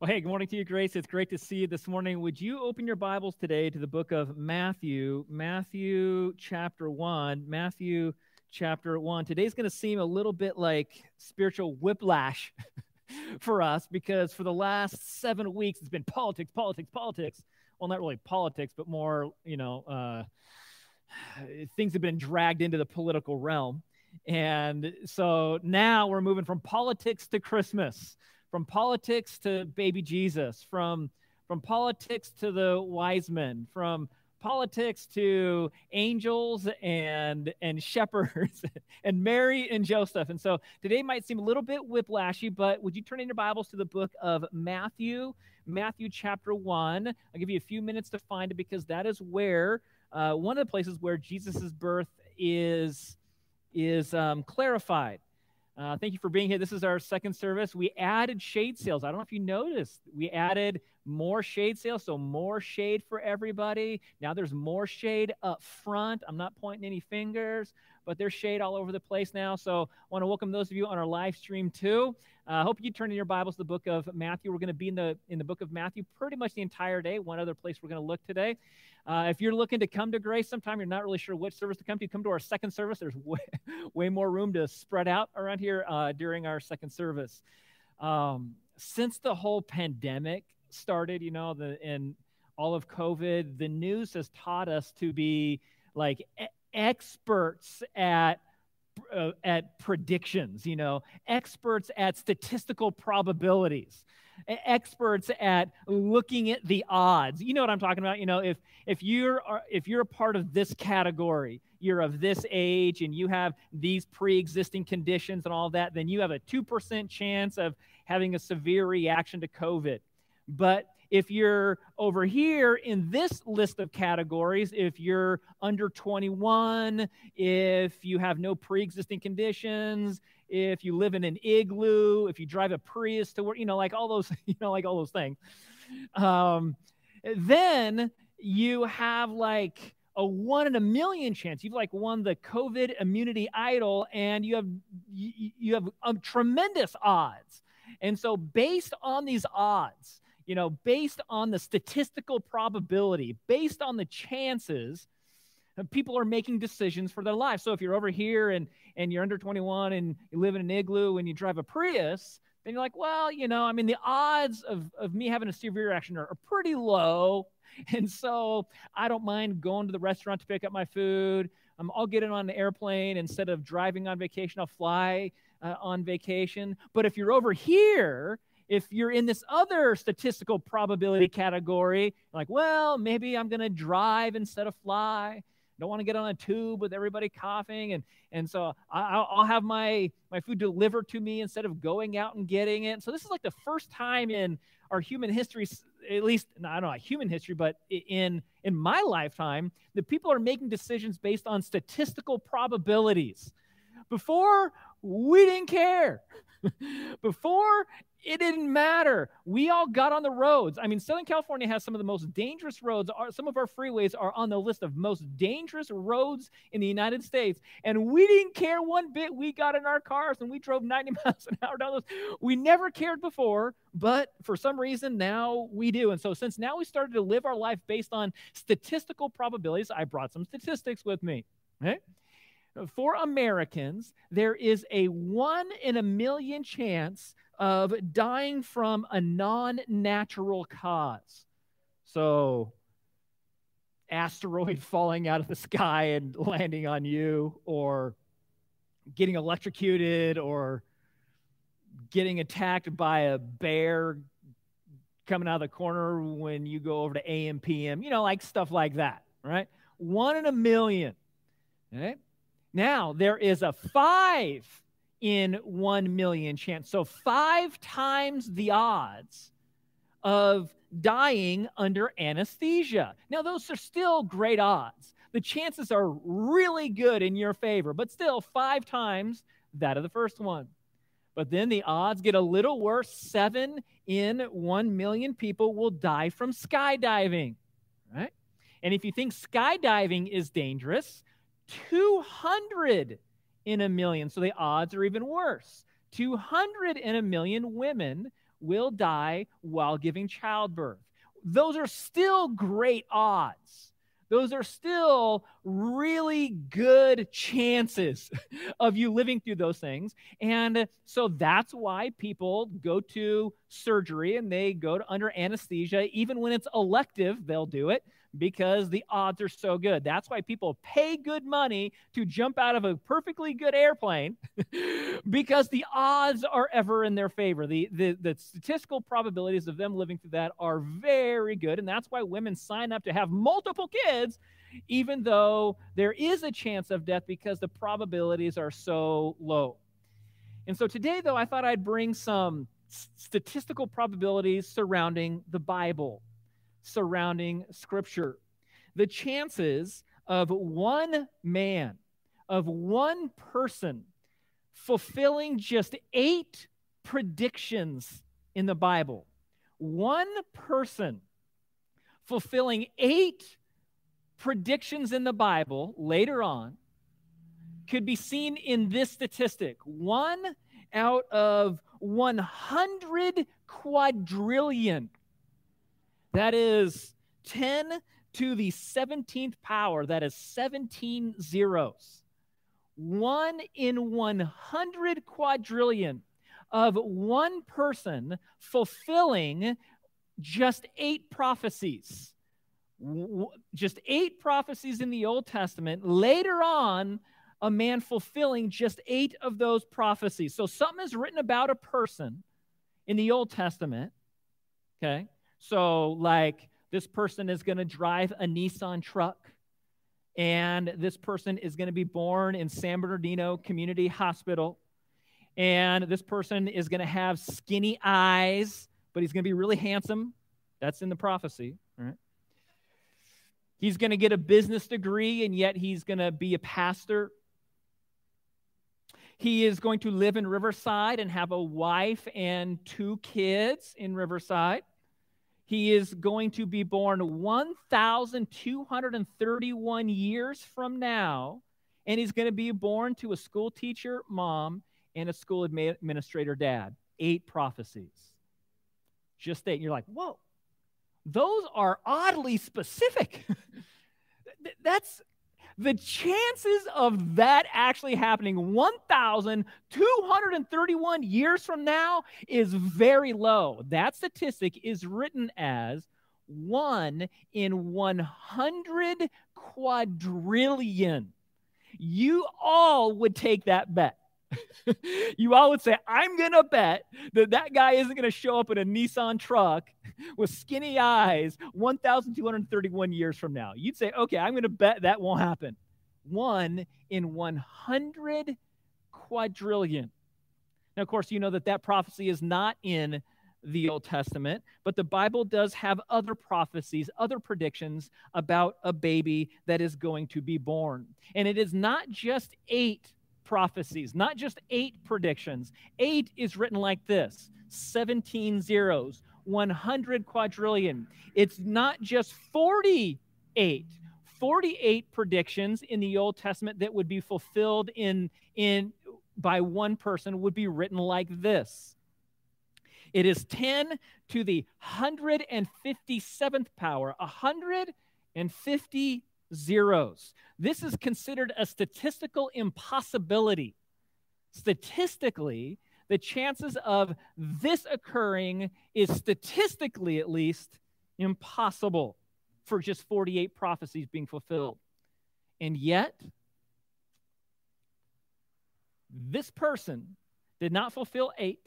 Well, hey, good morning to you, Grace. It's great to see you this morning. Would you open your Bibles today to the book of Matthew, Matthew chapter 1, Matthew chapter 1. Today's going to seem a little bit like spiritual whiplash for us because for the last seven weeks, it's been politics, politics, politics. Well, not really politics, but more, you know, uh, things have been dragged into the political realm. And so now we're moving from politics to Christmas from politics to baby Jesus, from, from politics to the wise men, from politics to angels and and shepherds and Mary and Joseph. And so today might seem a little bit whiplashy, but would you turn in your Bibles to the book of Matthew, Matthew chapter 1. I'll give you a few minutes to find it because that is where uh, one of the places where Jesus' birth is is um, clarified. Uh, thank you for being here. This is our second service. We added shade sails. I don't know if you noticed. We added more shade sails, so more shade for everybody. Now there's more shade up front. I'm not pointing any fingers, but there's shade all over the place now. So I want to welcome those of you on our live stream too. I uh, hope you turn in your Bibles to the book of Matthew. We're going to be in the in the book of Matthew pretty much the entire day. One other place we're going to look today. Uh, if you're looking to come to Grace sometime, you're not really sure which service to come to, come to our second service. There's way, way more room to spread out around here uh, during our second service. Um, since the whole pandemic started, you know, the and all of COVID, the news has taught us to be like experts at uh, at predictions, you know, experts at statistical probabilities experts at looking at the odds. You know what I'm talking about? You know, if if you're if you're a part of this category, you're of this age and you have these pre-existing conditions and all that, then you have a 2% chance of having a severe reaction to COVID. But if you're over here in this list of categories, if you're under 21, if you have no pre existing conditions, if you live in an igloo, if you drive a Prius to work, you know, like all those, you know, like all those things. Um, then you have like a one in a million chance. You've like won the COVID immunity idol, and you have you, you have um, tremendous odds. And so, based on these odds, you know, based on the statistical probability, based on the chances, people are making decisions for their life. So if you're over here and and you're under 21 and you live in an igloo and you drive a Prius, then you're like, well, you know, I mean, the odds of, of me having a severe reaction are, are pretty low. And so I don't mind going to the restaurant to pick up my food. Um, I'll get it on an airplane instead of driving on vacation. I'll fly uh, on vacation. But if you're over here, if you're in this other statistical probability category, like, well, maybe I'm going to drive instead of fly. Don't want to get on a tube with everybody coughing and and so I, will have my my food delivered to me instead of going out and getting it. So this is like the first time in our human history at least i don't know human history but in in my lifetime that people are making decisions based on statistical probabilities. Before we didn't care. Before it didn't matter. We all got on the roads. I mean, Southern California has some of the most dangerous roads. Some of our freeways are on the list of most dangerous roads in the United States. And we didn't care one bit. We got in our cars and we drove 90 miles an hour down those. We never cared before, but for some reason now we do. And so, since now we started to live our life based on statistical probabilities, I brought some statistics with me. Okay? For Americans, there is a one in a million chance of dying from a non natural cause. So, asteroid falling out of the sky and landing on you, or getting electrocuted, or getting attacked by a bear coming out of the corner when you go over to AM PM, you know, like stuff like that, right? One in a million. Okay? Now, there is a five in 1 million chance. So, five times the odds of dying under anesthesia. Now, those are still great odds. The chances are really good in your favor, but still five times that of the first one. But then the odds get a little worse. Seven in 1 million people will die from skydiving, right? And if you think skydiving is dangerous, 200 in a million. So the odds are even worse. 200 in a million women will die while giving childbirth. Those are still great odds. Those are still really good chances of you living through those things. And so that's why people go to surgery and they go to under anesthesia. Even when it's elective, they'll do it because the odds are so good. That's why people pay good money to jump out of a perfectly good airplane because the odds are ever in their favor. The, the, the statistical probabilities of them living through that are very good. And that's why women sign up to have multiple kids, even though there is a chance of death because the probabilities are so low. And so today, though, I thought I'd bring some statistical probabilities surrounding the Bible surrounding Scripture. The chances of one man, of one person, fulfilling just eight predictions in the Bible, one person fulfilling eight predictions in the Bible later on could be seen in this statistic one out of 100 quadrillion that is 10 to the 17th power. That is 17 zeros. One in 100 quadrillion of one person fulfilling just eight prophecies. Just eight prophecies in the Old Testament. Later on, a man fulfilling just eight of those prophecies. So something is written about a person in the Old Testament, okay? So, like, this person is going to drive a Nissan truck, and this person is going to be born in San Bernardino Community Hospital, and this person is going to have skinny eyes, but he's going to be really handsome. That's in the prophecy, right? He's going to get a business degree, and yet he's going to be a pastor. He is going to live in Riverside and have a wife and two kids in Riverside. He is going to be born 1,231 years from now, and he's going to be born to a school teacher mom and a school administrator dad. Eight prophecies. Just eight. You're like, whoa, those are oddly specific. That's the chances of that actually happening 1,231 years from now is very low. That statistic is written as one in 100 quadrillion. You all would take that bet. you all would say, I'm going to bet that that guy isn't going to show up in a Nissan truck with skinny eyes 1,231 years from now. You'd say, okay, I'm going to bet that won't happen. One in 100 quadrillion. Now, of course, you know that that prophecy is not in the Old Testament, but the Bible does have other prophecies, other predictions about a baby that is going to be born. And it is not just eight prophecies, not just eight predictions. Eight is written like this 17 zeros, 100 quadrillion. It's not just 48. 48 predictions in the Old Testament that would be fulfilled in, in by one person would be written like this. It is 10 to the 157th power, 150 zeros. This is considered a statistical impossibility. Statistically, the chances of this occurring is statistically at least impossible for just 48 prophecies being fulfilled. And yet, this person did not fulfill eight,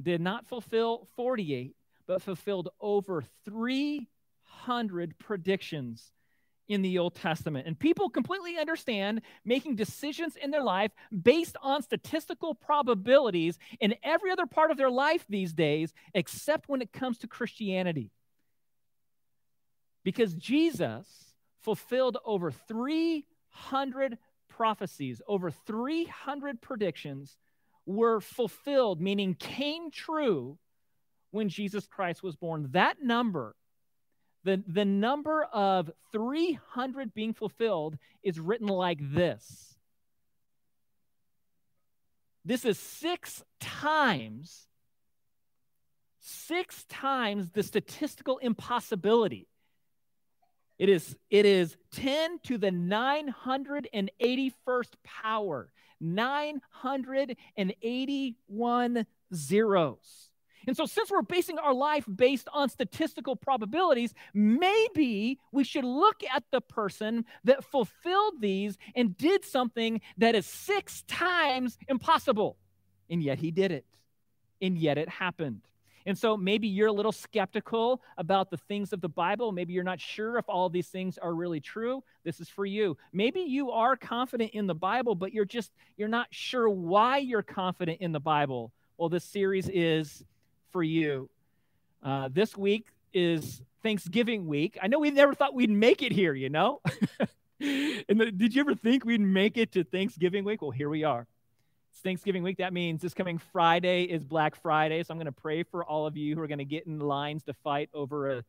did not fulfill 48, but fulfilled over 300 predictions in the Old Testament. And people completely understand making decisions in their life based on statistical probabilities in every other part of their life these days, except when it comes to Christianity. Because Jesus fulfilled over 300 prophecies, over 300 predictions were fulfilled, meaning came true when Jesus Christ was born. That number the, the number of 300 being fulfilled is written like this. This is six times, six times the statistical impossibility. It is, it is 10 to the 981st power, 981 zeros. And so, since we're basing our life based on statistical probabilities, maybe we should look at the person that fulfilled these and did something that is six times impossible. And yet he did it. And yet it happened. And so maybe you're a little skeptical about the things of the Bible. Maybe you're not sure if all these things are really true. This is for you. Maybe you are confident in the Bible, but you're just you're not sure why you're confident in the Bible. Well, this series is for you. Uh, this week is Thanksgiving week. I know we never thought we'd make it here, you know? and the, did you ever think we'd make it to Thanksgiving week? Well, here we are. It's Thanksgiving week. That means this coming Friday is Black Friday. So I'm going to pray for all of you who are going to get in lines to fight over a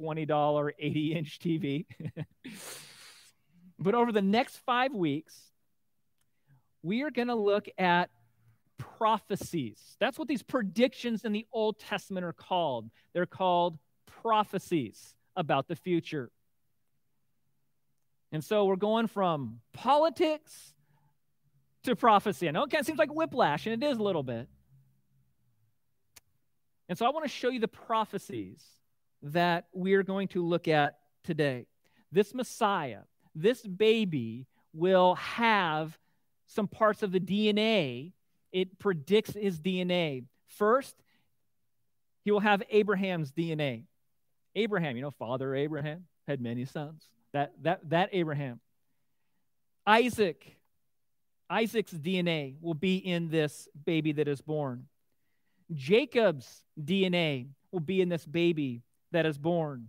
$20 80 inch TV. but over the next five weeks, we are going to look at prophecies. That's what these predictions in the Old Testament are called. They're called prophecies about the future. And so we're going from politics to prophecy. I know it kind of seems like whiplash, and it is a little bit. And so I want to show you the prophecies that we are going to look at today. This Messiah, this baby, will have some parts of the DNA it predicts his DNA. First, he will have Abraham's DNA. Abraham, you know, Father Abraham had many sons. That that that Abraham. Isaac, Isaac's DNA will be in this baby that is born. Jacob's DNA will be in this baby that is born.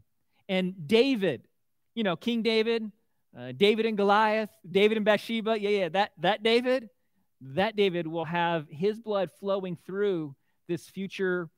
And David, you know, King David, uh, David and Goliath, David and Bathsheba, yeah, yeah, that, that David, that David will have his blood flowing through this future,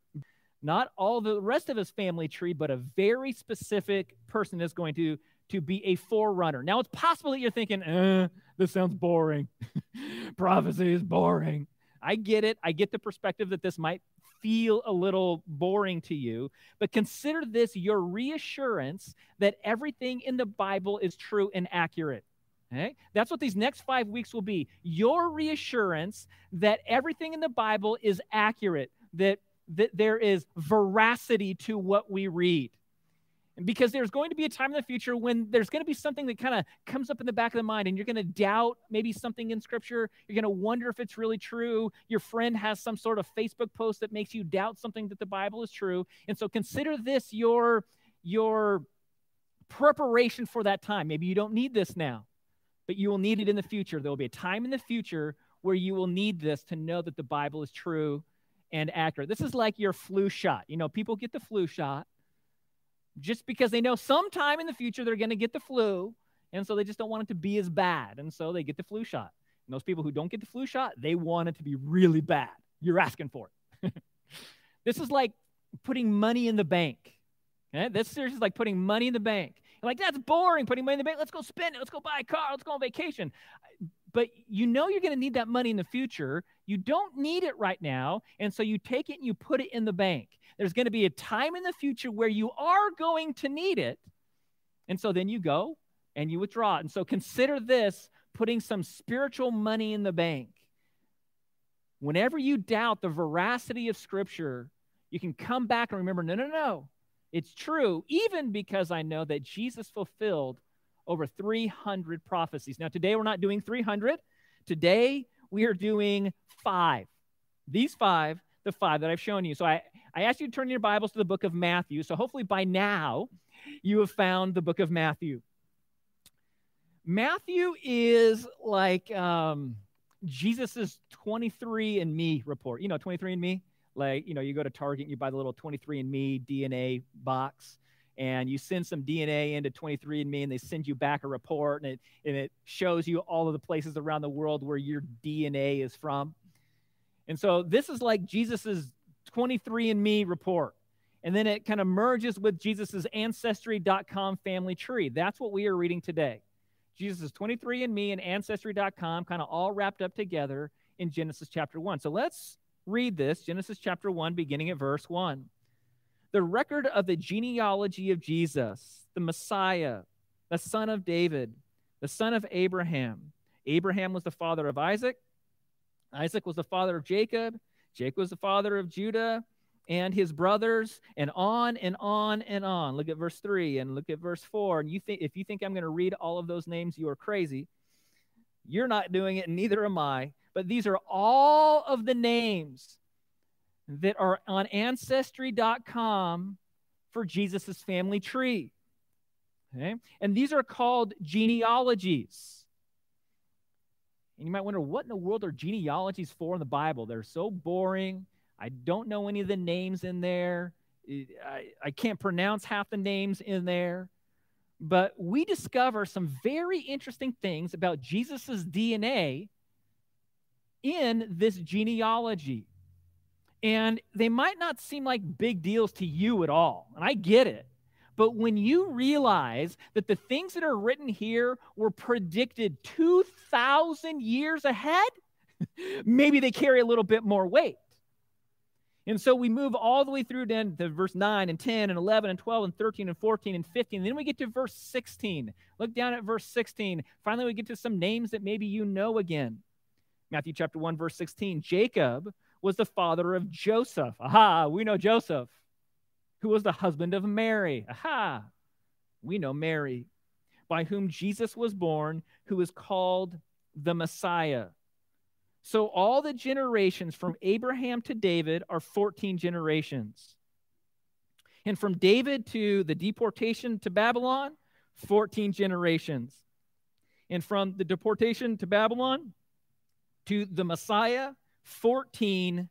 not all the rest of his family tree, but a very specific person is going to, to be a forerunner. Now, it's possible that you're thinking, eh, this sounds boring. Prophecy is boring. I get it. I get the perspective that this might feel a little boring to you, but consider this your reassurance that everything in the Bible is true and accurate. Okay? That's what these next five weeks will be. Your reassurance that everything in the Bible is accurate, that, that there is veracity to what we read. And because there's going to be a time in the future when there's going to be something that kind of comes up in the back of the mind and you're going to doubt maybe something in scripture. You're going to wonder if it's really true. Your friend has some sort of Facebook post that makes you doubt something that the Bible is true. And so consider this your, your preparation for that time. Maybe you don't need this now but you will need it in the future. There will be a time in the future where you will need this to know that the Bible is true and accurate. This is like your flu shot. You know, people get the flu shot just because they know sometime in the future they're going to get the flu, and so they just don't want it to be as bad, and so they get the flu shot. And those people who don't get the flu shot, they want it to be really bad. You're asking for it. this is like putting money in the bank. Okay? This is like putting money in the bank like, that's boring, putting money in the bank. Let's go spend it. Let's go buy a car. Let's go on vacation. But you know you're going to need that money in the future. You don't need it right now. And so you take it and you put it in the bank. There's going to be a time in the future where you are going to need it. And so then you go and you withdraw it. And so consider this putting some spiritual money in the bank. Whenever you doubt the veracity of Scripture, you can come back and remember no, no, no. It's true, even because I know that Jesus fulfilled over 300 prophecies. Now, today we're not doing 300. Today we are doing five. These five, the five that I've shown you. So I, I asked you to turn your Bibles to the book of Matthew. So hopefully by now you have found the book of Matthew. Matthew is like um, Jesus's 23 and Me report. You know, 23 and Me? Like you know you go to target and you buy the little 23andme dna box and you send some dna into 23andme and they send you back a report and it, and it shows you all of the places around the world where your dna is from. And so this is like jesus's 23andme report. And then it kind of merges with jesus's ancestry.com family tree. That's what we are reading today. Jesus' 23andme and ancestry.com kind of all wrapped up together in genesis chapter 1 so let's read this Genesis chapter 1, beginning at verse 1. The record of the genealogy of Jesus, the Messiah, the son of David, the son of Abraham. Abraham was the father of Isaac. Isaac was the father of Jacob. Jacob was the father of Judah and his brothers, and on and on and on. Look at verse 3 and look at verse 4. And you think if you think I'm going to read all of those names, you are crazy. You're not doing it, neither am I. But these are all of the names that are on ancestry.com for Jesus' family tree. Okay? And these are called genealogies. And you might wonder, what in the world are genealogies for in the Bible? They're so boring. I don't know any of the names in there. I, I can't pronounce half the names in there. But we discover some very interesting things about Jesus' DNA in this genealogy. And they might not seem like big deals to you at all. And I get it. But when you realize that the things that are written here were predicted 2,000 years ahead, maybe they carry a little bit more weight. And so we move all the way through then to verse 9 and 10 and 11 and 12 and 13 and 14 and 15. And then we get to verse 16. Look down at verse 16. Finally, we get to some names that maybe you know again. Matthew chapter 1, verse 16. Jacob was the father of Joseph. Aha, we know Joseph, who was the husband of Mary. Aha, we know Mary, by whom Jesus was born, who is called the Messiah. So all the generations from Abraham to David are 14 generations. And from David to the deportation to Babylon, 14 generations. And from the deportation to Babylon to the Messiah, 14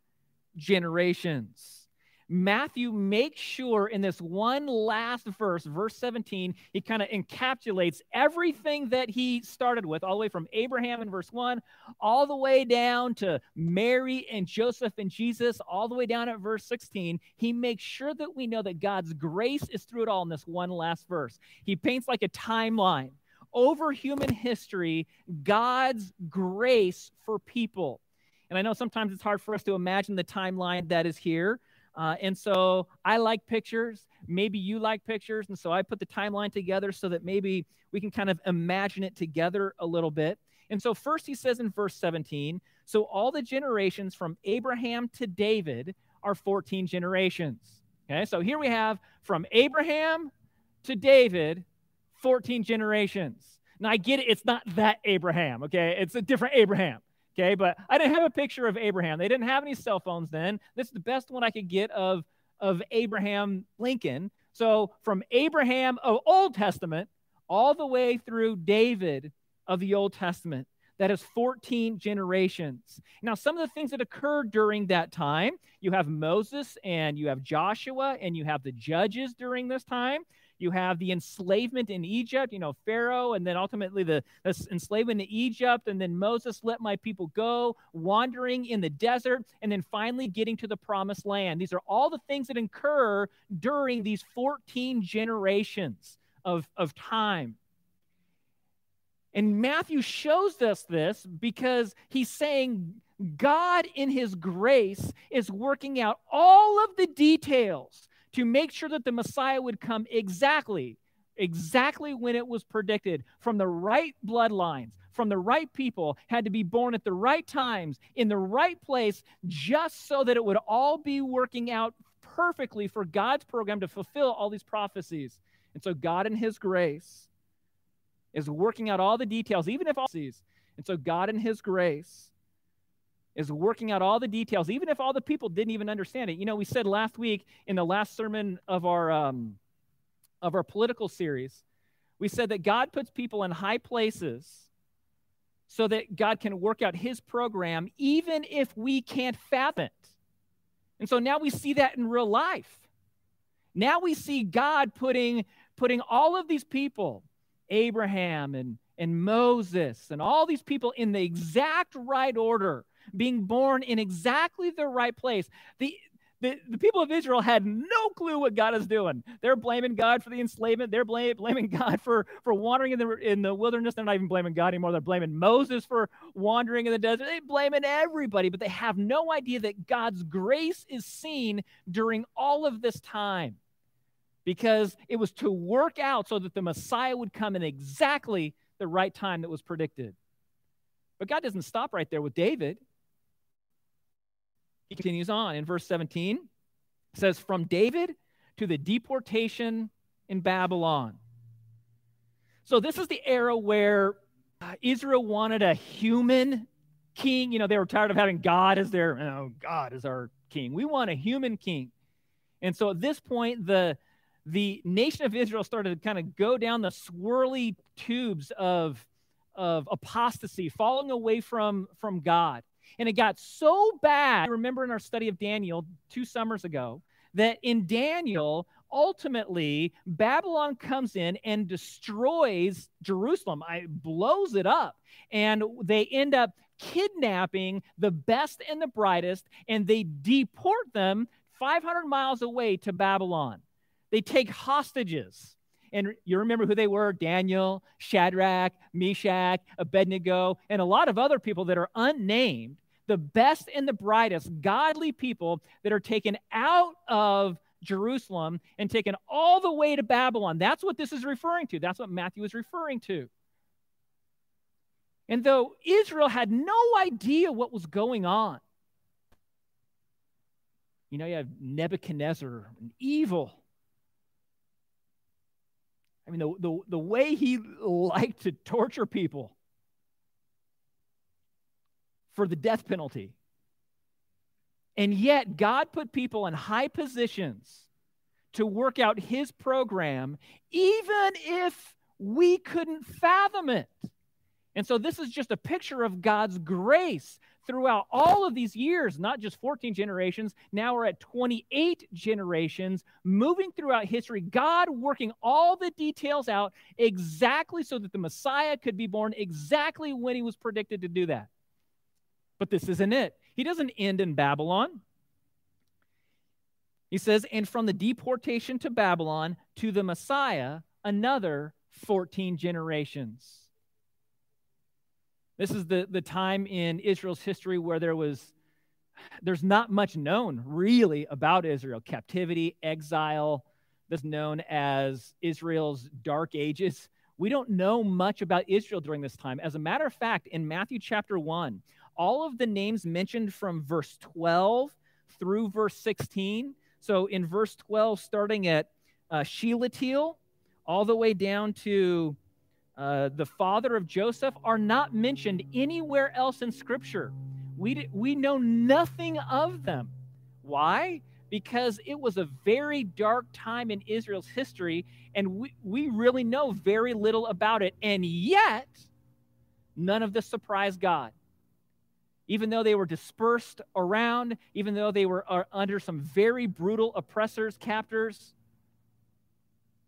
generations. Matthew makes sure in this one last verse, verse 17, he kind of encapsulates everything that he started with, all the way from Abraham in verse 1, all the way down to Mary and Joseph and Jesus, all the way down at verse 16. He makes sure that we know that God's grace is through it all in this one last verse. He paints like a timeline over human history, God's grace for people. And I know sometimes it's hard for us to imagine the timeline that is here. Uh, and so I like pictures. Maybe you like pictures. And so I put the timeline together so that maybe we can kind of imagine it together a little bit. And so, first, he says in verse 17 so all the generations from Abraham to David are 14 generations. Okay, so here we have from Abraham to David, 14 generations. Now, I get it, it's not that Abraham, okay? It's a different Abraham. Okay, but I didn't have a picture of Abraham. They didn't have any cell phones then. This is the best one I could get of, of Abraham Lincoln. So from Abraham of Old Testament all the way through David of the Old Testament. That is 14 generations. Now, some of the things that occurred during that time, you have Moses and you have Joshua and you have the judges during this time. You have the enslavement in Egypt, you know, Pharaoh, and then ultimately the, the enslavement in Egypt, and then Moses let my people go, wandering in the desert, and then finally getting to the promised land. These are all the things that occur during these 14 generations of, of time. And Matthew shows us this because he's saying God, in his grace, is working out all of the details to make sure that the Messiah would come exactly, exactly when it was predicted from the right bloodlines, from the right people, had to be born at the right times, in the right place, just so that it would all be working out perfectly for God's program to fulfill all these prophecies. And so God in his grace is working out all the details, even if all these. And so God in his grace is working out all the details, even if all the people didn't even understand it. You know, we said last week in the last sermon of our um, of our political series, we said that God puts people in high places so that God can work out His program, even if we can't fathom it. And so now we see that in real life. Now we see God putting putting all of these people, Abraham and and Moses and all these people in the exact right order being born in exactly the right place. The, the, the people of Israel had no clue what God is doing. They're blaming God for the enslavement. They're blame, blaming God for, for wandering in the, in the wilderness. They're not even blaming God anymore. They're blaming Moses for wandering in the desert. They're blaming everybody, but they have no idea that God's grace is seen during all of this time because it was to work out so that the Messiah would come in exactly the right time that was predicted. But God doesn't stop right there with David. He continues on in verse 17. It says, From David to the deportation in Babylon. So, this is the era where uh, Israel wanted a human king. You know, they were tired of having God as their, oh, God is our king. We want a human king. And so at this point, the, the nation of Israel started to kind of go down the swirly tubes of, of apostasy, falling away from, from God. And it got so bad, I remember in our study of Daniel two summers ago, that in Daniel, ultimately, Babylon comes in and destroys Jerusalem, I, blows it up. And they end up kidnapping the best and the brightest, and they deport them 500 miles away to Babylon. They take hostages. And you remember who they were Daniel, Shadrach, Meshach, Abednego, and a lot of other people that are unnamed the best and the brightest, godly people that are taken out of Jerusalem and taken all the way to Babylon. That's what this is referring to. That's what Matthew is referring to. And though Israel had no idea what was going on, you know, you have Nebuchadnezzar, an evil. I mean, the, the, the way he liked to torture people for the death penalty. And yet, God put people in high positions to work out his program, even if we couldn't fathom it. And so, this is just a picture of God's grace throughout all of these years, not just 14 generations. Now we're at 28 generations, moving throughout history. God working all the details out exactly so that the Messiah could be born exactly when he was predicted to do that. But this isn't it. He doesn't end in Babylon. He says, and from the deportation to Babylon to the Messiah, another 14 generations. This is the, the time in Israel's history where there was there's not much known really about Israel. Captivity, exile, that's known as Israel's dark ages. We don't know much about Israel during this time. As a matter of fact, in Matthew chapter 1, all of the names mentioned from verse 12 through verse 16. So in verse 12, starting at uh, Shealtiel, all the way down to uh, the father of Joseph, are not mentioned anywhere else in Scripture. We, we know nothing of them. Why? Because it was a very dark time in Israel's history, and we, we really know very little about it. And yet, none of this surprised God even though they were dispersed around, even though they were uh, under some very brutal oppressors, captors,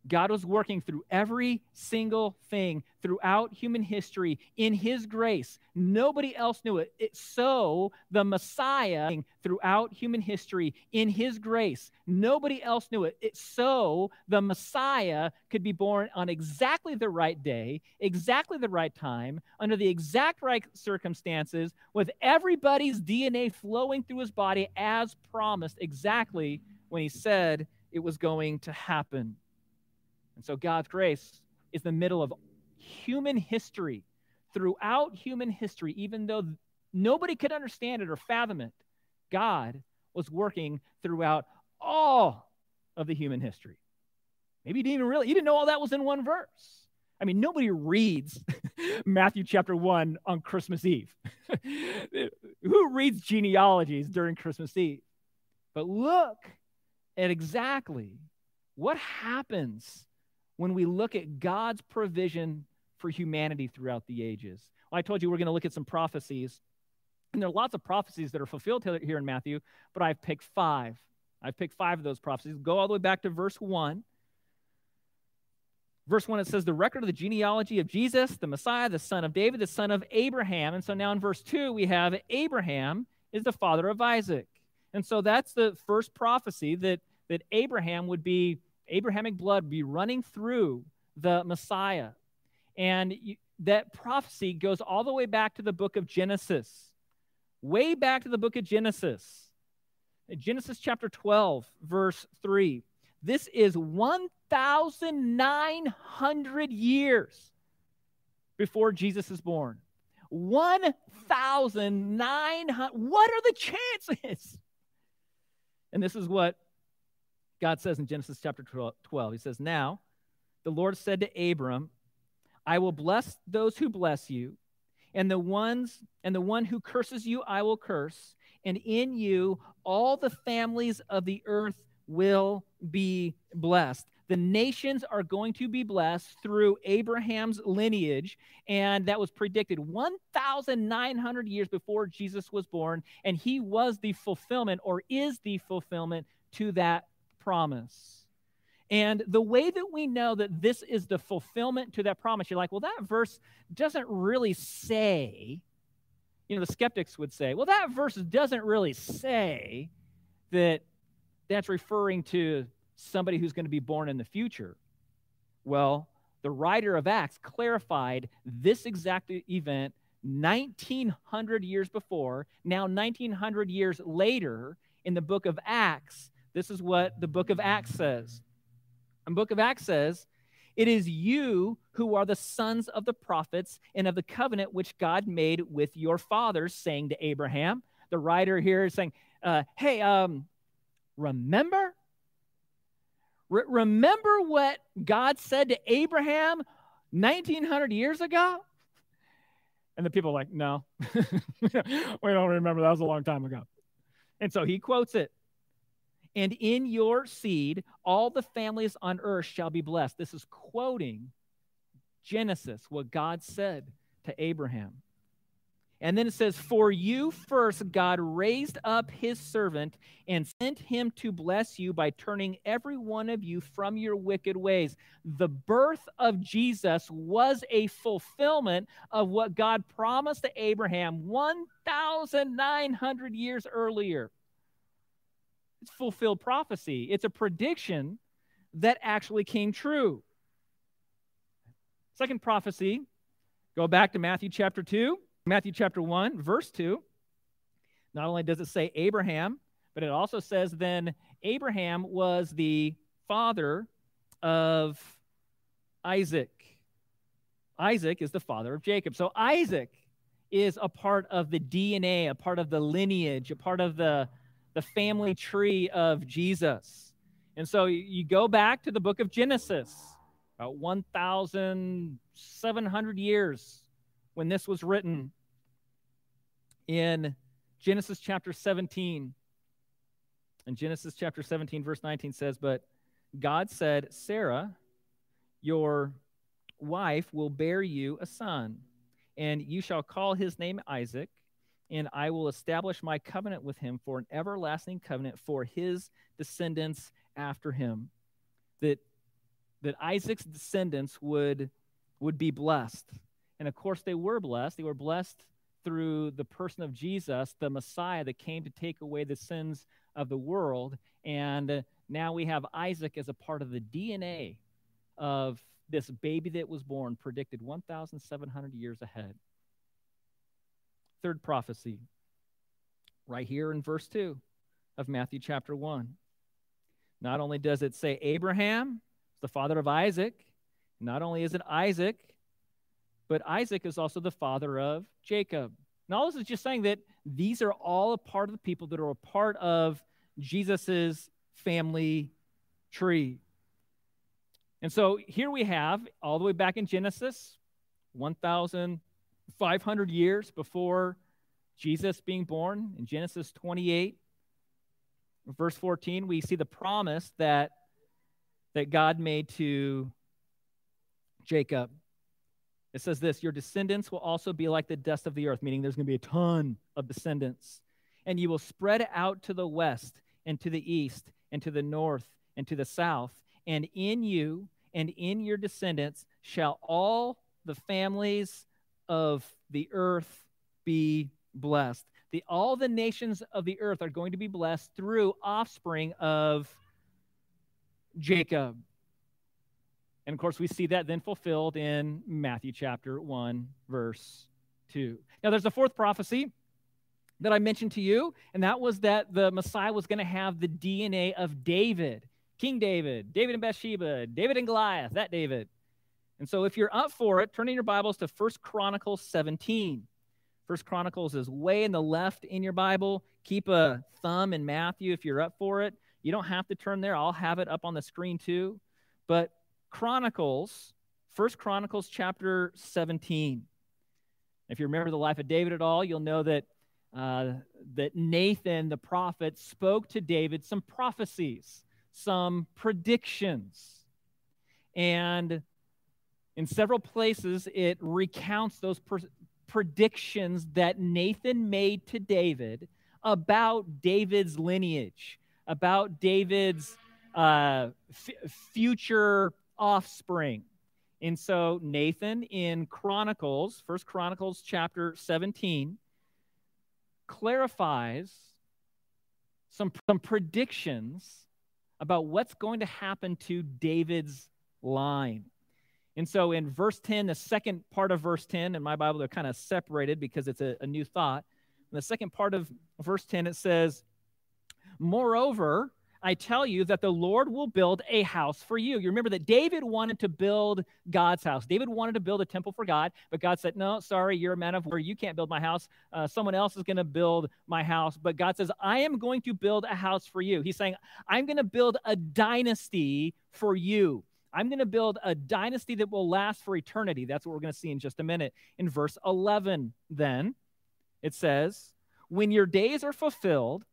God was working through every single thing throughout human history in His grace. Nobody else knew it. it. So the Messiah throughout human history in His grace. Nobody else knew it. it. So the Messiah could be born on exactly the right day, exactly the right time, under the exact right circumstances, with everybody's DNA flowing through His body as promised, exactly when He said it was going to happen. And so God's grace is the middle of human history. Throughout human history, even though nobody could understand it or fathom it, God was working throughout all of the human history. Maybe you didn't even really, you didn't know all that was in one verse. I mean, nobody reads Matthew chapter 1 on Christmas Eve. Who reads genealogies during Christmas Eve? But look at exactly what happens when we look at God's provision for humanity throughout the ages. Well, I told you we're going to look at some prophecies. And there are lots of prophecies that are fulfilled here in Matthew, but I've picked five. I've picked five of those prophecies. Go all the way back to verse 1. Verse 1, it says, The record of the genealogy of Jesus, the Messiah, the son of David, the son of Abraham. And so now in verse 2, we have Abraham is the father of Isaac. And so that's the first prophecy that, that Abraham would be, Abrahamic blood be running through the Messiah. And that prophecy goes all the way back to the book of Genesis, way back to the book of Genesis. Genesis chapter 12, verse 3. This is 1,900 years before Jesus is born. 1,900. What are the chances? And this is what God says in Genesis chapter 12. He says, Now the Lord said to Abram, I will bless those who bless you, and the ones and the one who curses you I will curse, and in you all the families of the earth will be blessed. The nations are going to be blessed through Abraham's lineage, and that was predicted 1,900 years before Jesus was born, and he was the fulfillment or is the fulfillment to that promise. And the way that we know that this is the fulfillment to that promise, you're like, well, that verse doesn't really say, you know, the skeptics would say, well, that verse doesn't really say that that's referring to somebody who's going to be born in the future. Well, the writer of Acts clarified this exact event 1900 years before. Now, 1900 years later, in the book of Acts, this is what the book of Acts says. And book of Acts says, It is you who are the sons of the prophets and of the covenant which God made with your fathers, saying to Abraham. The writer here is saying, uh, Hey, um, remember? Re- remember what God said to Abraham 1900 years ago? And the people are like, no, we don't remember. That was a long time ago. And so he quotes it. And in your seed, all the families on earth shall be blessed. This is quoting Genesis, what God said to Abraham. And then it says, For you first, God raised up his servant and sent him to bless you by turning every one of you from your wicked ways. The birth of Jesus was a fulfillment of what God promised to Abraham 1,900 years earlier. Fulfilled prophecy, it's a prediction that actually came true. Second prophecy, go back to Matthew chapter 2. Matthew chapter 1, verse 2, not only does it say Abraham, but it also says then Abraham was the father of Isaac. Isaac is the father of Jacob. So Isaac is a part of the DNA, a part of the lineage, a part of the, the family tree of Jesus. And so you go back to the book of Genesis, about 1,700 years when this was written in Genesis chapter 17. And Genesis chapter 17, verse 19 says, But God said, Sarah, your wife, will bear you a son, and you shall call his name Isaac, and I will establish my covenant with him for an everlasting covenant for his descendants after him. That, that Isaac's descendants would, would be blessed. And of course, they were blessed. They were blessed through the person of Jesus, the Messiah that came to take away the sins of the world. And now we have Isaac as a part of the DNA of this baby that was born, predicted 1,700 years ahead. Third prophecy, right here in verse 2 of Matthew chapter 1. Not only does it say Abraham, is the father of Isaac, not only is it Isaac, but Isaac is also the father of Jacob. Now, this is just saying that these are all a part of the people that are a part of Jesus's family tree. And so here we have, all the way back in Genesis, 1,500 years before Jesus being born, in Genesis 28, verse 14, we see the promise that, that God made to Jacob. It says this Your descendants will also be like the dust of the earth, meaning there's going to be a ton of descendants. And you will spread out to the west and to the east and to the north and to the south. And in you and in your descendants shall all the families of the earth be blessed. The, all the nations of the earth are going to be blessed through offspring of Jacob. And of course, we see that then fulfilled in Matthew chapter 1, verse 2. Now, there's a fourth prophecy that I mentioned to you, and that was that the Messiah was going to have the DNA of David, King David, David and Bathsheba, David and Goliath, that David. And so if you're up for it, turn in your Bibles to First Chronicles 17. First Chronicles is way in the left in your Bible. Keep a thumb in Matthew if you're up for it. You don't have to turn there. I'll have it up on the screen too. But Chronicles, First Chronicles chapter 17. If you remember the life of David at all, you'll know that uh, that Nathan the prophet spoke to David some prophecies, some predictions. And in several places, it recounts those per- predictions that Nathan made to David about David's lineage, about David's uh, f- future offspring. And so Nathan in Chronicles, First Chronicles chapter 17, clarifies some, some predictions about what's going to happen to David's line. And so in verse 10, the second part of verse 10, in my Bible, they're kind of separated because it's a, a new thought. In the second part of verse 10, it says, Moreover, I tell you that the Lord will build a house for you. You remember that David wanted to build God's house. David wanted to build a temple for God, but God said, No, sorry, you're a man of war. You can't build my house. Uh, someone else is going to build my house. But God says, I am going to build a house for you. He's saying, I'm going to build a dynasty for you. I'm going to build a dynasty that will last for eternity. That's what we're going to see in just a minute. In verse 11, then, it says, When your days are fulfilled,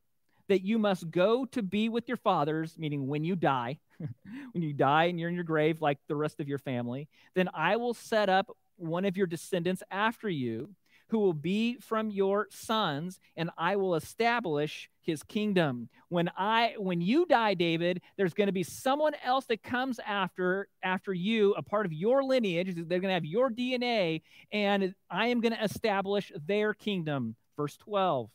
that you must go to be with your fathers, meaning when you die, when you die and you're in your grave like the rest of your family, then I will set up one of your descendants after you who will be from your sons and I will establish his kingdom. When I when you die David, there's going to be someone else that comes after after you, a part of your lineage, they're going to have your DNA and I am going to establish their kingdom. Verse 12.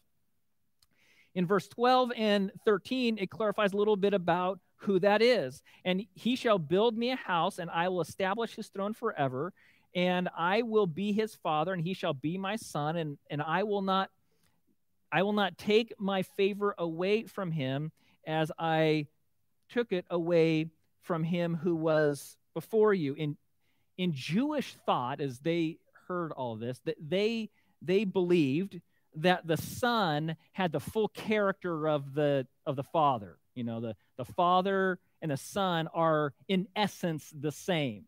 In verse 12 and 13, it clarifies a little bit about who that is. And he shall build me a house, and I will establish his throne forever, and I will be his father, and he shall be my son, and, and I will not I will not take my favor away from him as I took it away from him who was before you. In in Jewish thought, as they heard all this, that they they believed that the son had the full character of the of the father you know the the father and the son are in essence the same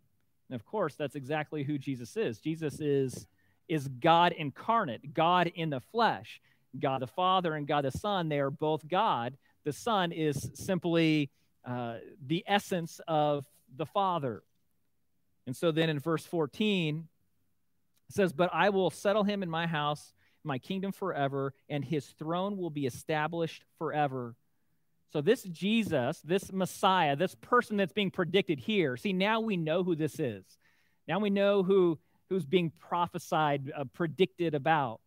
and of course that's exactly who jesus is. Jesus is is god incarnate god in the flesh god the father and god the son. They are both god. The son is simply uh, the essence of the father. And so then in verse 14 it says but i will settle him in my house my kingdom forever, and his throne will be established forever. So, this Jesus, this Messiah, this person that's being predicted here, see, now we know who this is. Now we know who, who's being prophesied, uh, predicted about.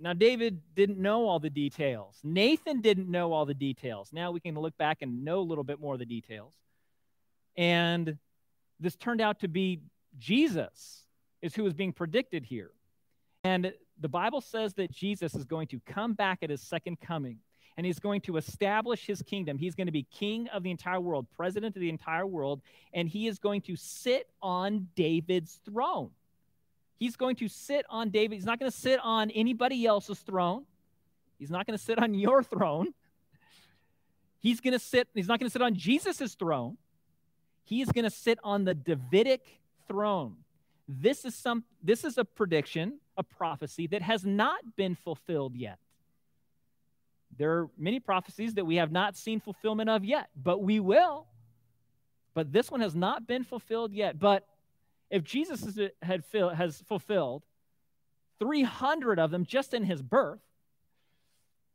Now, David didn't know all the details. Nathan didn't know all the details. Now we can look back and know a little bit more of the details. And this turned out to be Jesus, is who is being predicted here. And the Bible says that Jesus is going to come back at his second coming and he's going to establish his kingdom. He's going to be king of the entire world, president of the entire world, and he is going to sit on David's throne. He's going to sit on David. He's not going to sit on anybody else's throne. He's not going to sit on your throne. He's going to sit, he's not going to sit on Jesus' throne. He is going to sit on the Davidic throne. This is some this is a prediction a prophecy that has not been fulfilled yet. There are many prophecies that we have not seen fulfillment of yet, but we will. But this one has not been fulfilled yet. But if Jesus had has fulfilled 300 of them just in his birth,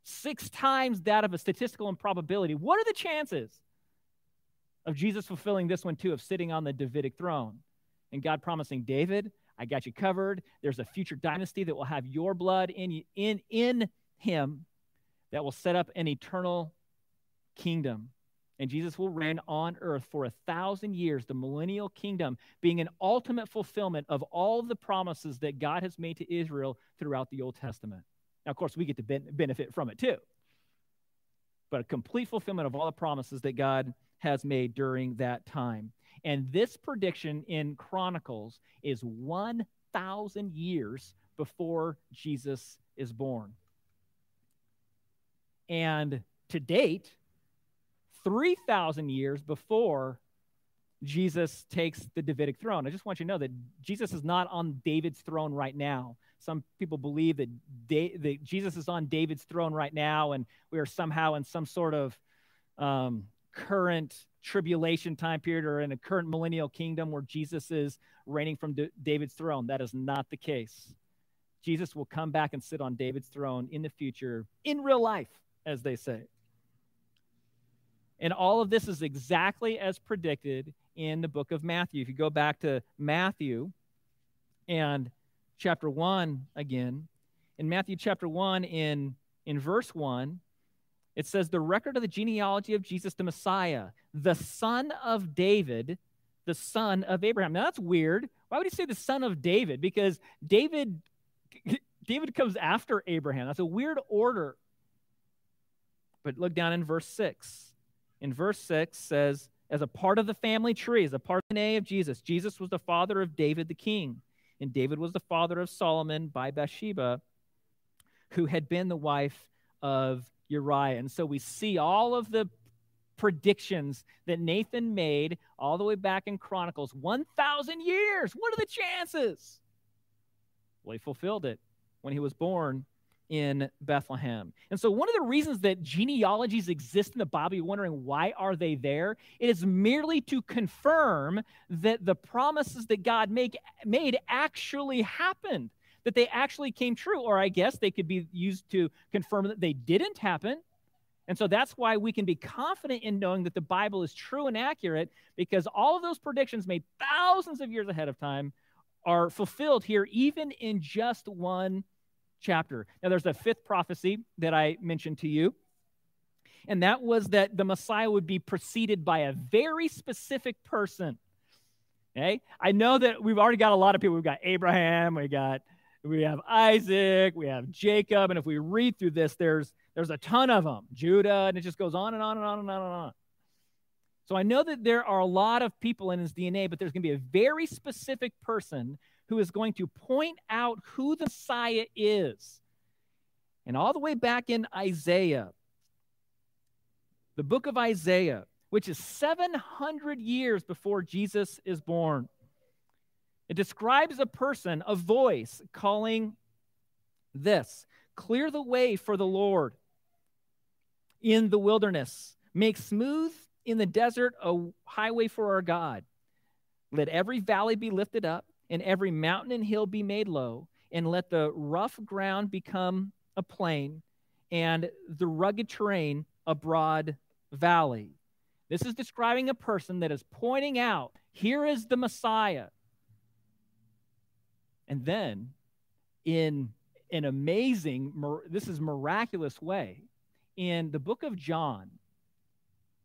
six times that of a statistical improbability, what are the chances of Jesus fulfilling this one too, of sitting on the Davidic throne? And God promising David, I got you covered. There's a future dynasty that will have your blood in in in him that will set up an eternal kingdom. And Jesus will reign on earth for a thousand years, the millennial kingdom being an ultimate fulfillment of all the promises that God has made to Israel throughout the Old Testament. Now, of course, we get to ben- benefit from it too. But a complete fulfillment of all the promises that God has made during that time. And this prediction in Chronicles is 1,000 years before Jesus is born. And to date, 3,000 years before Jesus takes the Davidic throne. I just want you to know that Jesus is not on David's throne right now. Some people believe that, da- that Jesus is on David's throne right now, and we are somehow in some sort of um, current tribulation time period or in a current millennial kingdom where Jesus is reigning from D- David's throne. That is not the case. Jesus will come back and sit on David's throne in the future, in real life, as they say. And all of this is exactly as predicted in the book of Matthew. If you go back to Matthew and chapter 1 again, in Matthew chapter 1, in, in verse 1, it says, The record of the genealogy of Jesus the Messiah, the son of David, the son of Abraham. Now that's weird. Why would he say the son of David? Because David David comes after Abraham. That's a weird order. But look down in verse 6. In verse 6 says, as a part of the family tree, as a part of the DNA of Jesus, Jesus was the father of David the king, and David was the father of Solomon by Bathsheba, who had been the wife of Uriah. And so we see all of the predictions that Nathan made all the way back in Chronicles 1,000 years. What are the chances? Well, he fulfilled it when he was born in Bethlehem. And so one of the reasons that genealogies exist in the Bible, you're wondering why are they there? It is merely to confirm that the promises that God make, made actually happened, that they actually came true, or I guess they could be used to confirm that they didn't happen. And so that's why we can be confident in knowing that the Bible is true and accurate because all of those predictions made thousands of years ahead of time are fulfilled here, even in just one chapter. Now, there's a fifth prophecy that I mentioned to you, and that was that the Messiah would be preceded by a very specific person. Okay, I know that we've already got a lot of people. We've got Abraham, we got we have Isaac, we have Jacob, and if we read through this, there's there's a ton of them. Judah, and it just goes on and on and on and on and on. So I know that there are a lot of people in his DNA, but there's going to be a very specific person who is going to point out who the Messiah is. And all the way back in Isaiah, the book of Isaiah, which is 700 years before Jesus is born, it describes a person, a voice calling this Clear the way for the Lord in the wilderness, make smooth in the desert a highway for our God. Let every valley be lifted up, and every mountain and hill be made low, and let the rough ground become a plain, and the rugged terrain a broad valley. This is describing a person that is pointing out here is the Messiah. And then, in an amazing, this is miraculous way, in the book of John,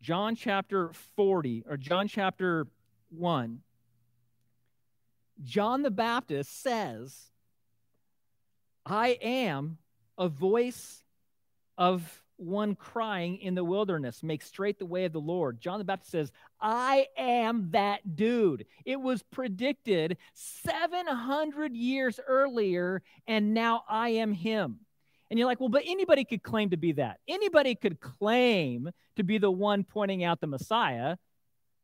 John chapter 40 or John chapter 1, John the Baptist says, I am a voice of one crying in the wilderness, make straight the way of the Lord. John the Baptist says, I am that dude. It was predicted 700 years earlier, and now I am him. And you're like, well, but anybody could claim to be that. Anybody could claim to be the one pointing out the Messiah.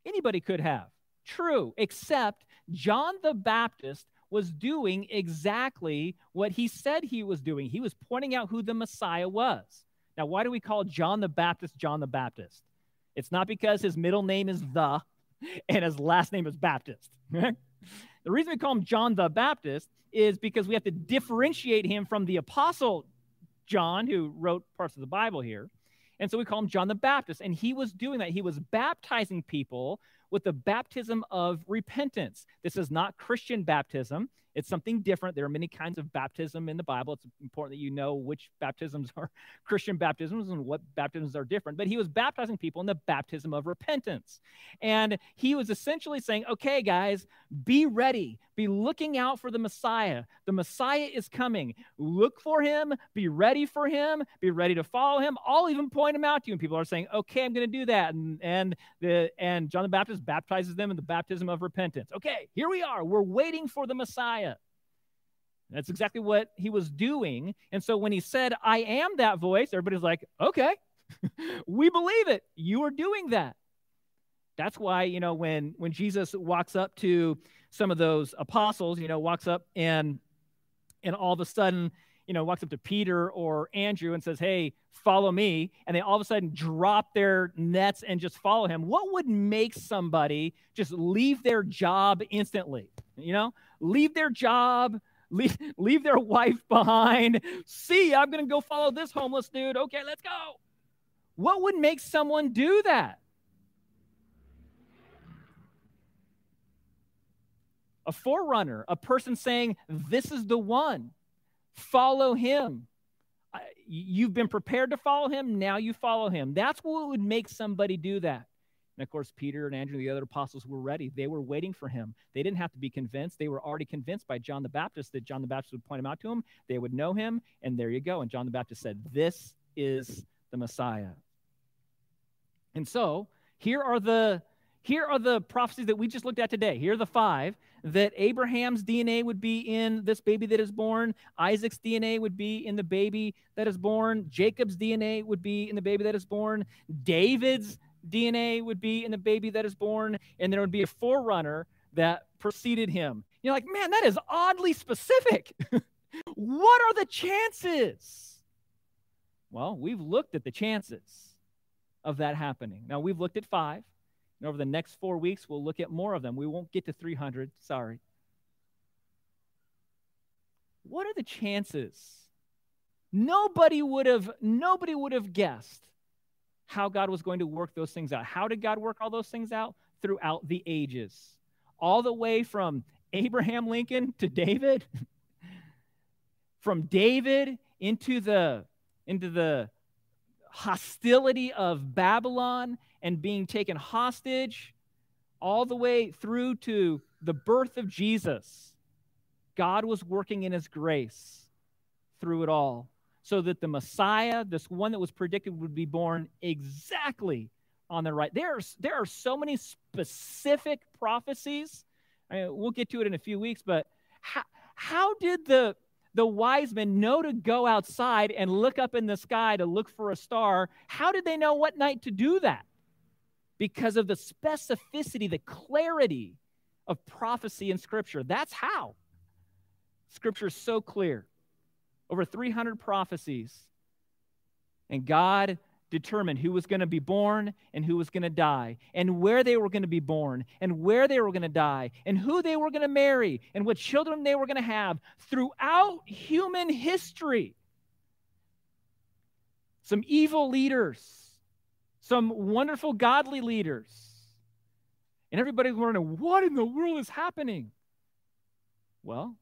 Anybody could have. True, except John the Baptist was doing exactly what he said he was doing. He was pointing out who the Messiah was. Now, why do we call John the Baptist John the Baptist? It's not because his middle name is the and his last name is Baptist. the reason we call him John the Baptist is because we have to differentiate him from the apostle John, who wrote parts of the Bible here. And so we call him John the Baptist. And he was doing that. He was baptizing people with the baptism of repentance. This is not Christian baptism. It's something different. There are many kinds of baptism in the Bible. It's important that you know which baptisms are Christian baptisms and what baptisms are different. But he was baptizing people in the baptism of repentance. And he was essentially saying, okay, guys, be ready. Be looking out for the Messiah. The Messiah is coming. Look for him. Be ready for him. Be ready to follow him. I'll even point him out to you. And people are saying, okay, I'm going to do that. And, and, the, and John the Baptist baptizes them in the baptism of repentance. Okay, here we are. We're waiting for the Messiah. That's exactly what he was doing. And so when he said, I am that voice, everybody's like, okay, we believe it. You are doing that. That's why, you know, when when Jesus walks up to some of those apostles, you know, walks up and and all of a sudden, you know, walks up to Peter or Andrew and says, "Hey, follow me," and they all of a sudden drop their nets and just follow him. What would make somebody just leave their job instantly? You know, leave their job, leave, leave their wife behind. See, I'm going to go follow this homeless dude. Okay, let's go. What would make someone do that? A forerunner, a person saying, This is the one, follow him. You've been prepared to follow him, now you follow him. That's what would make somebody do that. And of course, Peter and Andrew, the other apostles, were ready. They were waiting for him. They didn't have to be convinced. They were already convinced by John the Baptist that John the Baptist would point him out to him. They would know him, and there you go. And John the Baptist said, This is the Messiah. And so here are the here are the prophecies that we just looked at today. Here are the five that Abraham's DNA would be in this baby that is born, Isaac's DNA would be in the baby that is born, Jacob's DNA would be in the baby that is born, David's DNA would be in the baby that is born, and there would be a forerunner that preceded him. You're like, man, that is oddly specific. what are the chances? Well, we've looked at the chances of that happening. Now, we've looked at five, and over the next four weeks, we'll look at more of them. We won't get to 300, sorry. What are the chances? Nobody would have nobody would have guessed how God was going to work those things out. How did God work all those things out? Throughout the ages. All the way from Abraham Lincoln to David, from David into the into the hostility of Babylon and being taken hostage, all the way through to the birth of Jesus. God was working in his grace through it all so that the Messiah, this one that was predicted, would be born exactly on the right. There are, there are so many specific prophecies. I mean, we'll get to it in a few weeks, but how, how did the, the wise men know to go outside and look up in the sky to look for a star? How did they know what night to do that? Because of the specificity, the clarity of prophecy in Scripture. That's how. Scripture is so clear over 300 prophecies. And God determined who was going to be born and who was going to die, and where they were going to be born, and where they were going to die, and who they were going to marry, and what children they were going to have throughout human history. Some evil leaders, some wonderful godly leaders. And everybody's wondering, what in the world is happening? Well,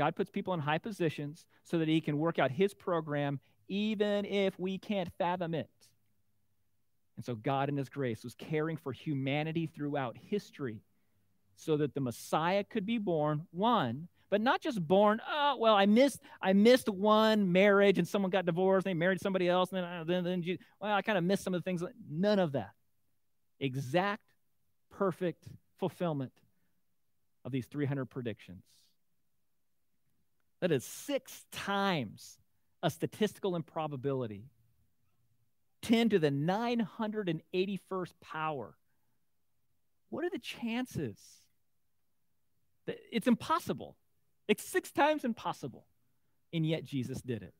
God puts people in high positions so that he can work out his program even if we can't fathom it. And so God in his grace was caring for humanity throughout history so that the Messiah could be born, one, but not just born, oh, well, I missed I missed one marriage and someone got divorced, they married somebody else, and then, uh, then, then well, I kind of missed some of the things. None of that. Exact, perfect fulfillment of these 300 predictions. That is six times a statistical improbability. 10 to the 981st power. What are the chances? It's impossible. It's six times impossible. And yet Jesus did it.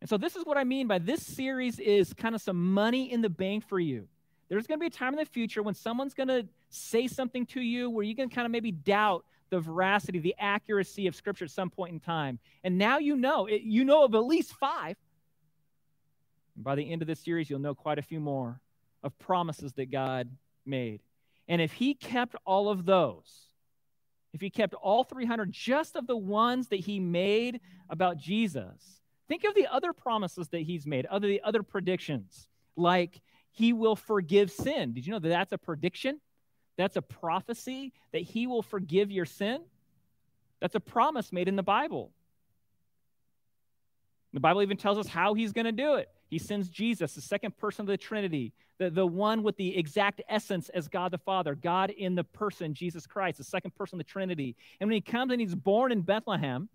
And so this is what I mean by this series is kind of some money in the bank for you. There's going to be a time in the future when someone's going to say something to you where you can kind of maybe doubt the veracity, the accuracy of Scripture at some point in time. And now you know, it, you know of at least five. And by the end of this series, you'll know quite a few more of promises that God made. And if he kept all of those, if he kept all 300 just of the ones that he made about Jesus, think of the other promises that he's made, other the other predictions, like he will forgive sin. Did you know that that's a prediction? That's a prophecy that he will forgive your sin. That's a promise made in the Bible. The Bible even tells us how he's going to do it. He sends Jesus, the second person of the Trinity, the, the one with the exact essence as God the Father, God in the person, Jesus Christ, the second person of the Trinity. And when he comes and he's born in Bethlehem,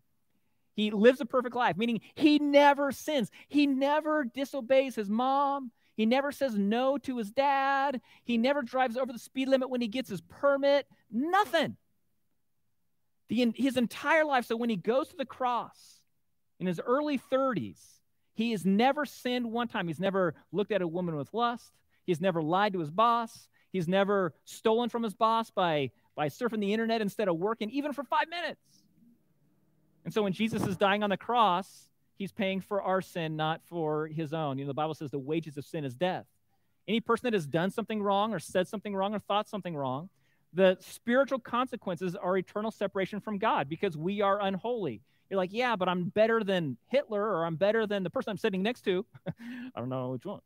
he lives a perfect life, meaning he never sins. He never disobeys his mom. He never says no to his dad. He never drives over the speed limit when he gets his permit. Nothing. The, his entire life. So when he goes to the cross in his early 30s, he has never sinned one time. He's never looked at a woman with lust. He's never lied to his boss. He's never stolen from his boss by, by surfing the internet instead of working, even for five minutes. And so when Jesus is dying on the cross, he's paying for our sin, not for his own. You know, the Bible says the wages of sin is death. Any person that has done something wrong or said something wrong or thought something wrong, the spiritual consequences are eternal separation from God because we are unholy. You're like, yeah, but I'm better than Hitler or I'm better than the person I'm sitting next to. I don't know which one.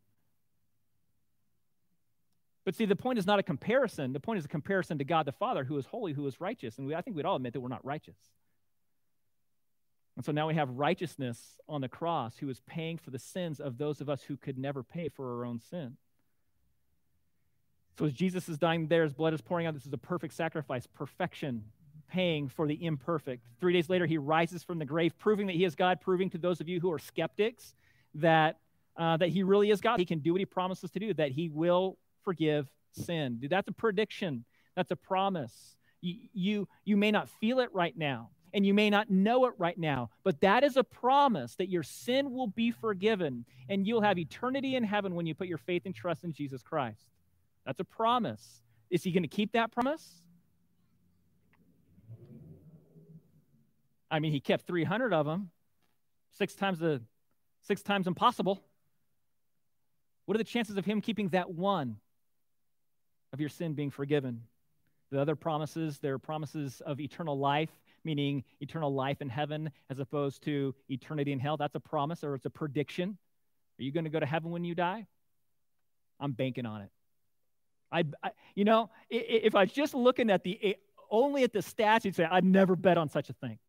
But see, the point is not a comparison. The point is a comparison to God the Father, who is holy, who is righteous. And we, I think we'd all admit that we're not righteous. And so now we have righteousness on the cross who is paying for the sins of those of us who could never pay for our own sin. So as Jesus is dying there, his blood is pouring out. This is a perfect sacrifice, perfection, paying for the imperfect. Three days later, he rises from the grave, proving that he is God, proving to those of you who are skeptics that, uh, that he really is God. He can do what he promises to do, that he will forgive sin. Dude, that's a prediction. That's a promise. You, you, you may not feel it right now and you may not know it right now, but that is a promise that your sin will be forgiven and you'll have eternity in heaven when you put your faith and trust in Jesus Christ. That's a promise. Is he going to keep that promise? I mean, he kept 300 of them, six times the six times impossible. What are the chances of him keeping that one of your sin being forgiven? The other promises, they're promises of eternal life meaning eternal life in heaven as opposed to eternity in hell. That's a promise or it's a prediction. Are you going to go to heaven when you die? I'm banking on it. I, I you know, if I was just looking at the only at the stats, you'd say I'd never bet on such a thing.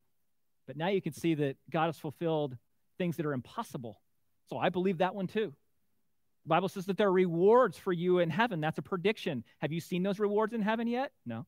But now you can see that God has fulfilled things that are impossible. So I believe that one too. The Bible says that there are rewards for you in heaven. That's a prediction. Have you seen those rewards in heaven yet? No.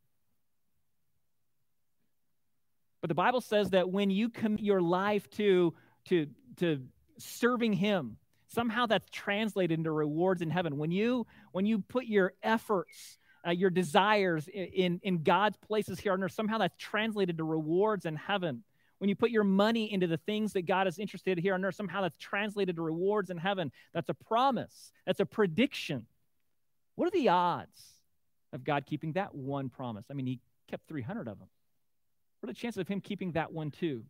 But the Bible says that when you commit your life to, to, to serving Him, somehow that's translated into rewards in heaven. When you, when you put your efforts, uh, your desires in, in God's places here on earth, somehow that's translated to rewards in heaven. When you put your money into the things that God is interested in here on earth, somehow that's translated to rewards in heaven. That's a promise, that's a prediction. What are the odds of God keeping that one promise? I mean, He kept 300 of them. What are the chances of him keeping that one too? You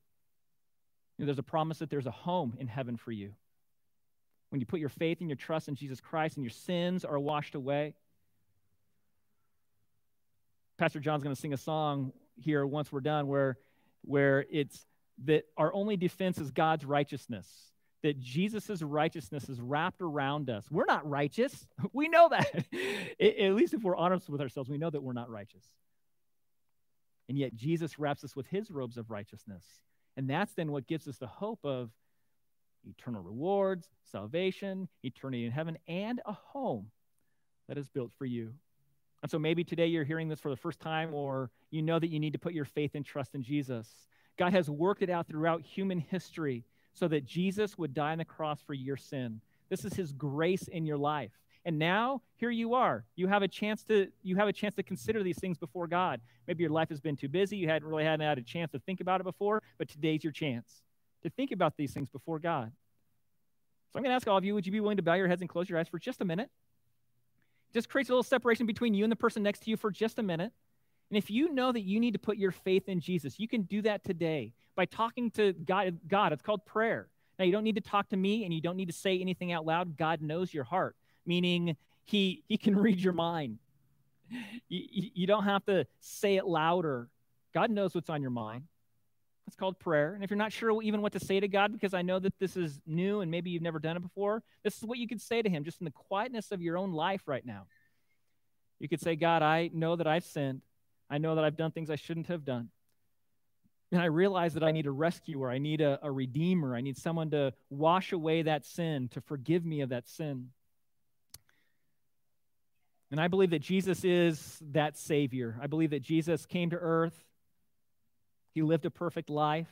know, there's a promise that there's a home in heaven for you. When you put your faith and your trust in Jesus Christ and your sins are washed away. Pastor John's going to sing a song here once we're done where, where it's that our only defense is God's righteousness, that Jesus' righteousness is wrapped around us. We're not righteous. We know that. At least if we're honest with ourselves, we know that we're not righteous. And yet Jesus wraps us with his robes of righteousness. And that's then what gives us the hope of eternal rewards, salvation, eternity in heaven, and a home that is built for you. And so maybe today you're hearing this for the first time, or you know that you need to put your faith and trust in Jesus. God has worked it out throughout human history so that Jesus would die on the cross for your sin. This is his grace in your life. And now here you are. You have a chance to you have a chance to consider these things before God. Maybe your life has been too busy. You hadn't really hadn't had a chance to think about it before, but today's your chance to think about these things before God. So I'm going to ask all of you, would you be willing to bow your heads and close your eyes for just a minute? Just creates a little separation between you and the person next to you for just a minute. And if you know that you need to put your faith in Jesus, you can do that today by talking to God. God, it's called prayer. Now, you don't need to talk to me and you don't need to say anything out loud. God knows your heart meaning he, he can read your mind. you, you don't have to say it louder. God knows what's on your mind. It's called prayer. And if you're not sure even what to say to God, because I know that this is new and maybe you've never done it before, this is what you could say to Him just in the quietness of your own life right now. You could say, God, I know that I've sinned. I know that I've done things I shouldn't have done. And I realize that I need a rescuer. I need a, a redeemer. I need someone to wash away that sin, to forgive me of that sin. And I believe that Jesus is that Savior. I believe that Jesus came to earth, He lived a perfect life.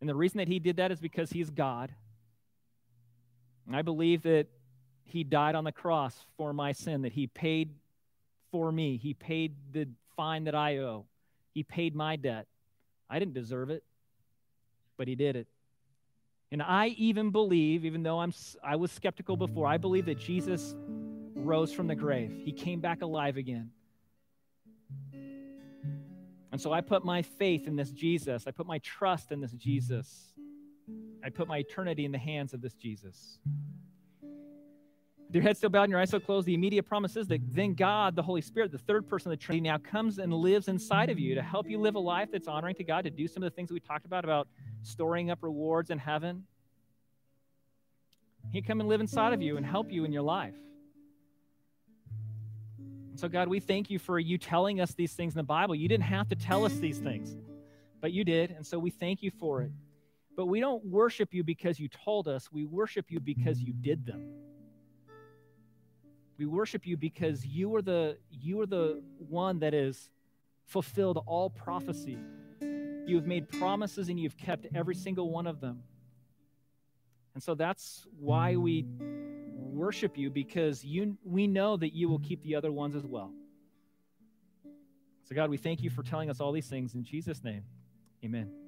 And the reason that He did that is because He's God. And I believe that He died on the cross for my sin, that He paid for me. He paid the fine that I owe, He paid my debt. I didn't deserve it, but He did it. And I even believe, even though I'm, I was skeptical before, I believe that Jesus rose from the grave. He came back alive again. And so I put my faith in this Jesus. I put my trust in this Jesus. I put my eternity in the hands of this Jesus. With your head still bowed and your eyes still closed, the immediate promise is that then God, the Holy Spirit, the third person of the Trinity, now comes and lives inside of you to help you live a life that's honoring to God, to do some of the things that we talked about, about storing up rewards in heaven. He come and live inside of you and help you in your life. So, God, we thank you for you telling us these things in the Bible. You didn't have to tell us these things, but you did. And so we thank you for it. But we don't worship you because you told us, we worship you because you did them. We worship you because you are the you are the one that has fulfilled all prophecy. You have made promises and you've kept every single one of them. And so that's why we worship you because you we know that you will keep the other ones as well. So God, we thank you for telling us all these things in Jesus name. Amen.